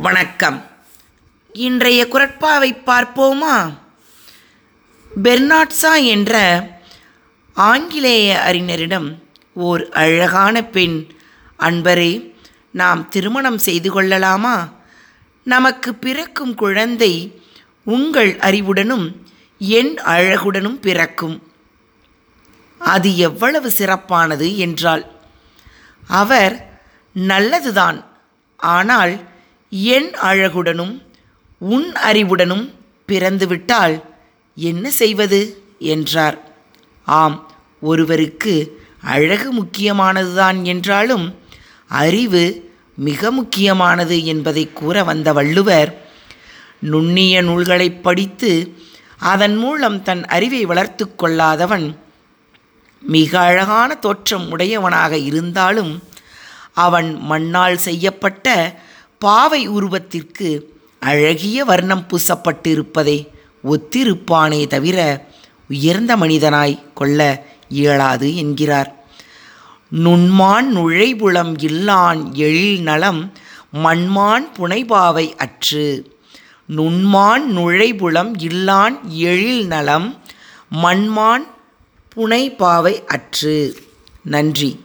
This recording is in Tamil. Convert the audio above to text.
வணக்கம். இன்றைய குரட்பாவை பார்ப்போமா? பெர்னாட்ஸா என்ற ஆங்கிலேய அறிஞரிடம் ஓர் அழகான பெண் அன்பரே நாம் திருமணம் செய்து கொள்ளலாமா? நமக்கு பிறக்கும் குழந்தை உங்கள் அறிவுடனும் என் அழகுடனும் பிறக்கும். அது எவ்வளவு சிறப்பானது என்றாள். அவர் நல்லதுதான். ஆனால் என் அழகுடனும் உன் அறிவுடனும் பிறந்துவிட்டால் என்ன செய்வது? என்றார். ஆம் ஒருவருக்கு அழகு முக்கியமானதுதான் என்றாலும் அறிவு மிக முக்கியமானது என்பதை கூற வந்த வள்ளுவர் நுண்ணிய நூல்களைப் படித்து அதன் மூலம் தன் அறிவை வளர்த்து கொள்ளாதவன் மிக அழகான தோற்றம் உடையவனாக இருந்தாலும் அவன் மண்ணால் செய்யப்பட்ட பாவை உருவத்திற்கு அழகிய வர்ணம் பூசப்பட்டிருப்பதை ஒத்திருப்பானே தவிர உயர்ந்த மனிதனாய் கொள்ள இயலாது என்கிறார். நுண்மான் நுழைபுலம் இல்லான் எழில் நலம் மண்மான் புனைபாவை அற்று. நுண்மான் நுழைபுலம் இல்லான் எழில் நலம் மண்மான் புனைபாவை அற்று. நன்றி.